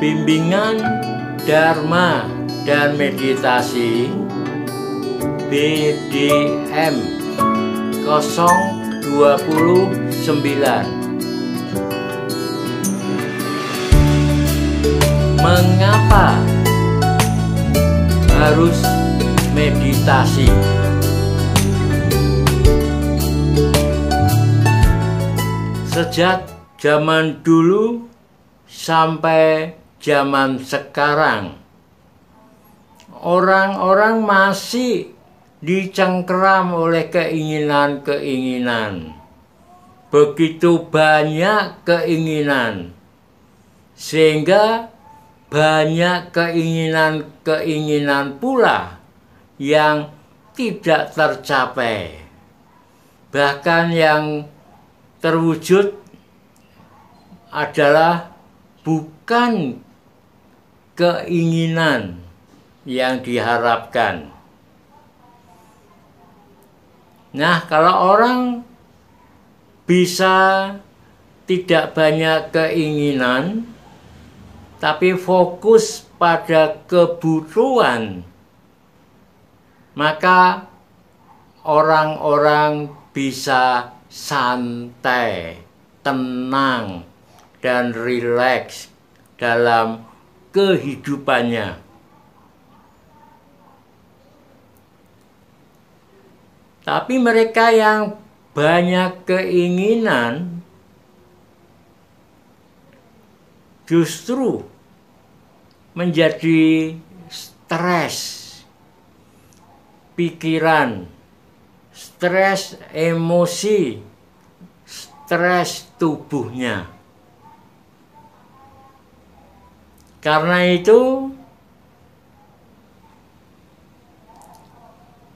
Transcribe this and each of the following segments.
bimbingan Dharma dan meditasi BDM 029 Mengapa harus meditasi? Sejak zaman dulu sampai zaman sekarang, orang-orang masih dicengkeram oleh keinginan-keinginan. Begitu banyak keinginan sehingga banyak keinginan-keinginan pula yang tidak tercapai. Bahkan yang terwujud adalah bukan keinginan yang diharapkan. Nah, kalau orang bisa tidak banyak keinginan, tapi fokus pada kebutuhan, maka orang-orang bisa santai, tenang, dan rileks dalam kehidupannya. Tapi mereka yang banyak keinginan justru menjadi stres pikiran, stres emosi, stres tubuhnya. Karena itu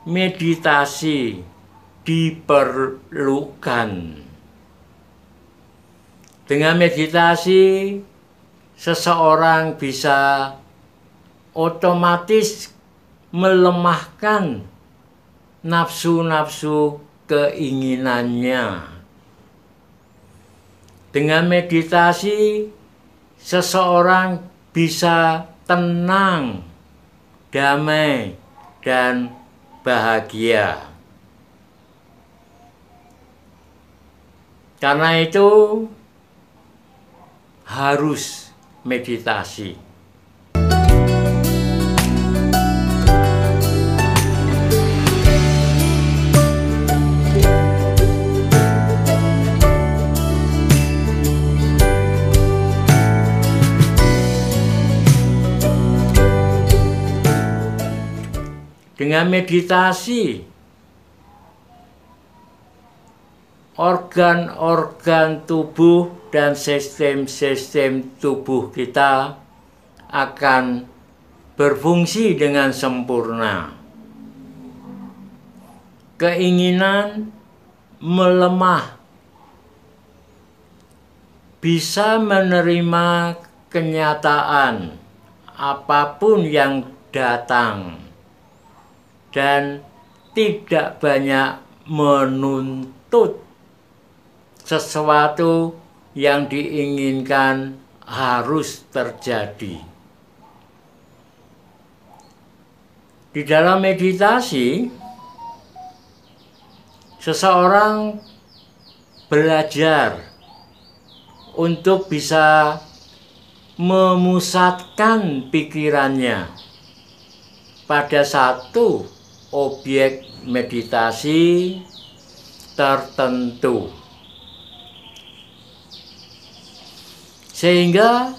meditasi diperlukan. Dengan meditasi seseorang bisa otomatis melemahkan nafsu-nafsu keinginannya. Dengan meditasi, seseorang bisa tenang, damai, dan bahagia. Karena itu, harus meditasi. Dengan meditasi, organ-organ tubuh dan sistem-sistem tubuh kita akan berfungsi dengan sempurna. Keinginan melemah bisa menerima kenyataan apa pun yang datang dan tidak banyak menuntut sesuatu yang diinginkan harus terjadi. Di dalam meditasi, seseorang belajar untuk bisa memusatkan pikirannya pada satu objek meditasi tertentu. Sehingga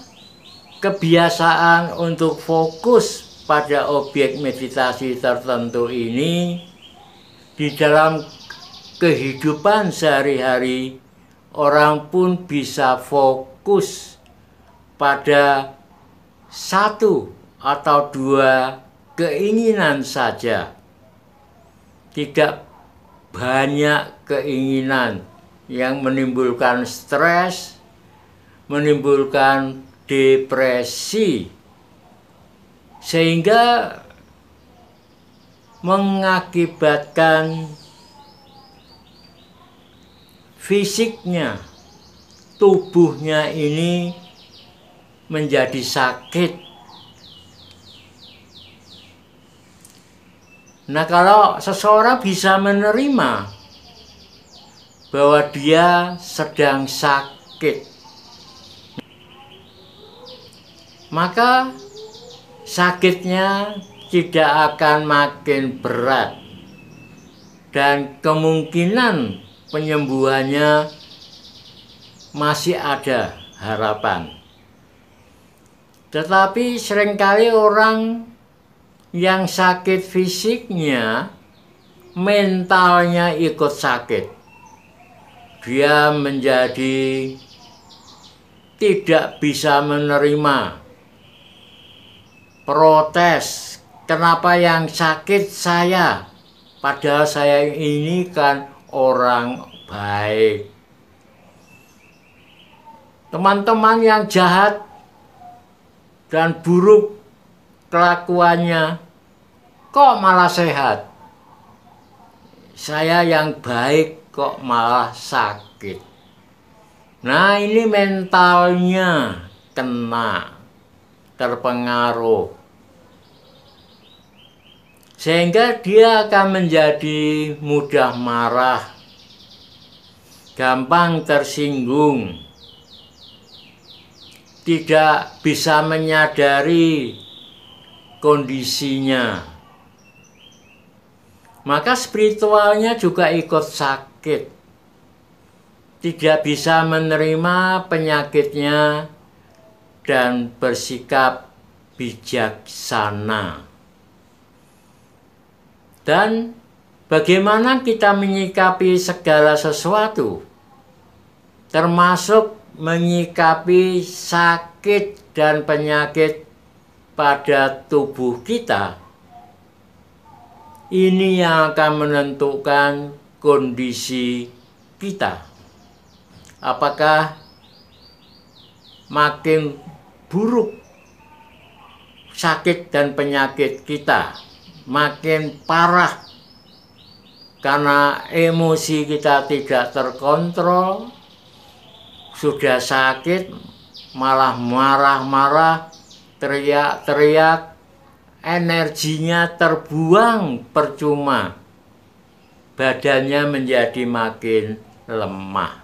kebiasaan untuk fokus pada objek meditasi tertentu ini di dalam kehidupan sehari-hari orang pun bisa fokus pada satu atau dua keinginan saja. Tidak banyak keinginan yang menimbulkan stres, menimbulkan depresi sehingga mengakibatkan fisiknya tubuhnya ini menjadi sakit. Nah, kalau seseorang bisa menerima bahwa dia sedang sakit, maka sakitnya tidak akan makin berat dan kemungkinan penyembuhannya masih ada harapan. Tetapi sering kali orang yang sakit fisiknya, mentalnya ikut sakit. Dia menjadi tidak bisa menerima protes. Kenapa yang sakit saya? Padahal saya ini kan orang baik. Teman-teman yang jahat dan buruk kelakuannya kok malah sehat. Saya yang baik kok malah sakit. Nah, ini mentalnya kena terpengaruh. Sehingga dia akan menjadi mudah marah, gampang tersinggung, tidak bisa menyadari kondisinya. Maka spiritualnya juga ikut sakit. Tidak bisa menerima penyakitnya dan bersikap bijaksana. Dan bagaimana kita menyikapi segala sesuatu, termasuk menyikapi sakit dan penyakit pada tubuh kita, ini yang akan menentukan kondisi kita. Apakah makin buruk sakit dan penyakit kita makin parah karena emosi kita tidak terkontrol sudah sakit malah marah-marah teriak-teriak energinya terbuang percuma. Badannya menjadi makin lemah.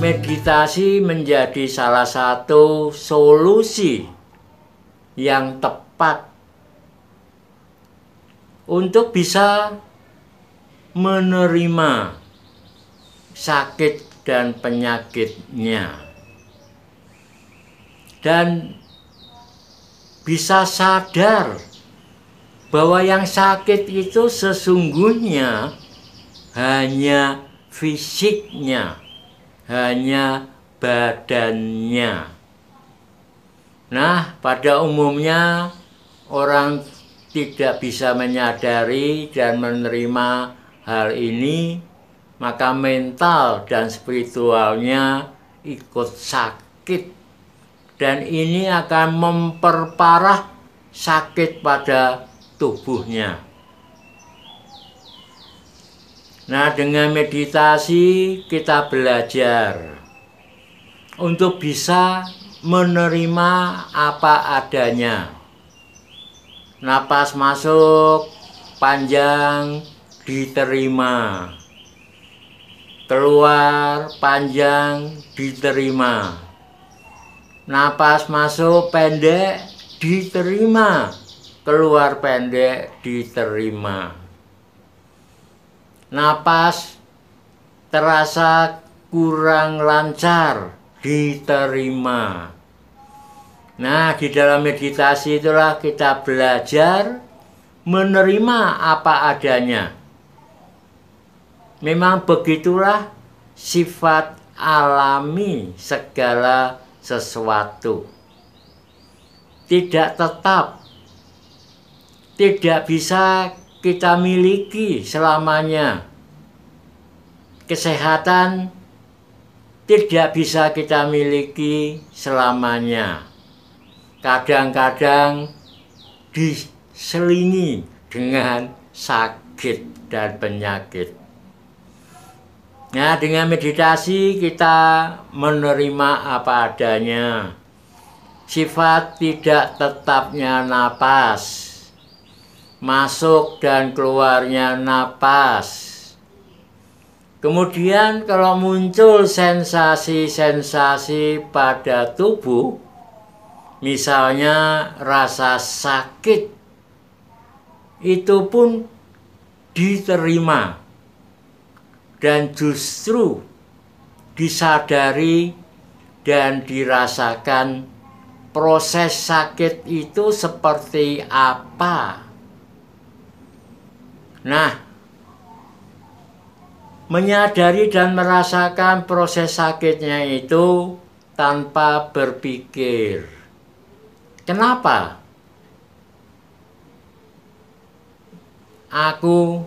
Meditasi menjadi salah satu solusi yang tepat untuk bisa menerima sakit dan penyakitnya dan bisa sadar bahwa yang sakit itu sesungguhnya hanya fisiknya hanya badannya. Nah, pada umumnya orang tidak bisa menyadari dan menerima hal ini, maka mental dan spiritualnya ikut sakit. Dan ini akan memperparah sakit pada tubuhnya. Nah, dengan meditasi kita belajar untuk bisa menerima apa adanya. Napas masuk panjang diterima. Keluar panjang diterima. Napas masuk pendek diterima. Keluar pendek diterima napas terasa kurang lancar diterima. Nah, di dalam meditasi itulah kita belajar menerima apa adanya. Memang begitulah sifat alami segala sesuatu. Tidak tetap, tidak bisa kita miliki selamanya. Kesehatan tidak bisa kita miliki selamanya. Kadang-kadang diselingi dengan sakit dan penyakit. Nah, dengan meditasi kita menerima apa adanya. Sifat tidak tetapnya napas. Masuk dan keluarnya napas. Kemudian kalau muncul sensasi-sensasi pada tubuh, misalnya rasa sakit, itu pun diterima dan justru disadari dan dirasakan proses sakit itu seperti apa. Nah, menyadari dan merasakan proses sakitnya itu tanpa berpikir. Kenapa? Aku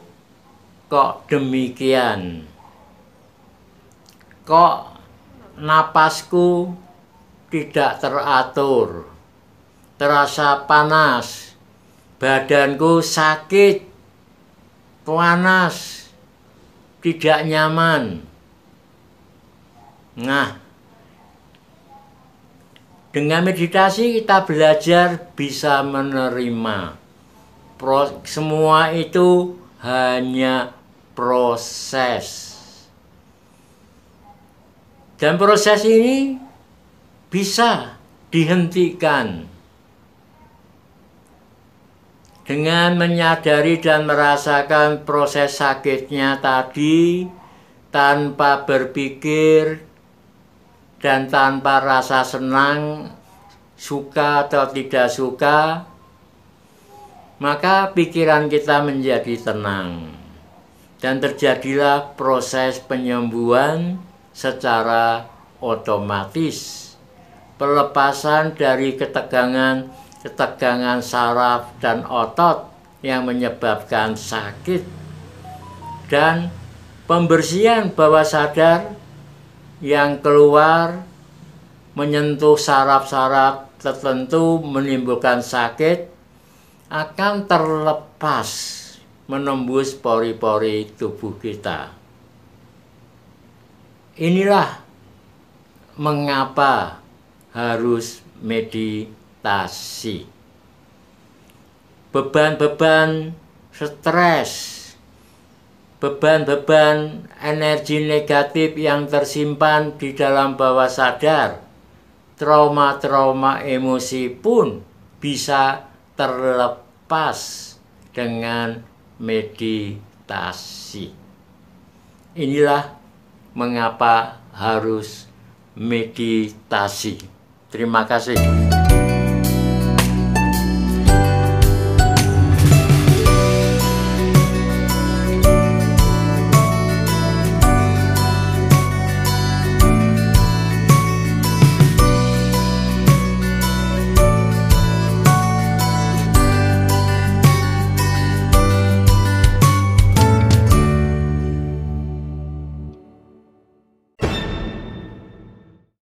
kok demikian? Kok napasku tidak teratur? Terasa panas, badanku sakit, panas, tidak nyaman. Nah, dengan meditasi kita belajar bisa menerima. semua itu hanya proses. Dan proses ini bisa dihentikan dengan menyadari dan merasakan proses sakitnya tadi tanpa berpikir dan tanpa rasa senang, suka atau tidak suka, maka pikiran kita menjadi tenang. Dan terjadilah proses penyembuhan secara otomatis. Pelepasan dari ketegangan ketegangan saraf dan otot yang menyebabkan sakit. Dan pembersihan bawah sadar yang keluar menyentuh saraf-saraf tertentu menimbulkan sakit akan terlepas menembus pori-pori tubuh kita. Inilah mengapa harus meditasi. Beban-beban stres, beban-beban energi negatif yang tersimpan di dalam bawah sadar, trauma-trauma emosi pun bisa terlepas dengan meditasi. Inilah mengapa harus meditasi. Terima kasih.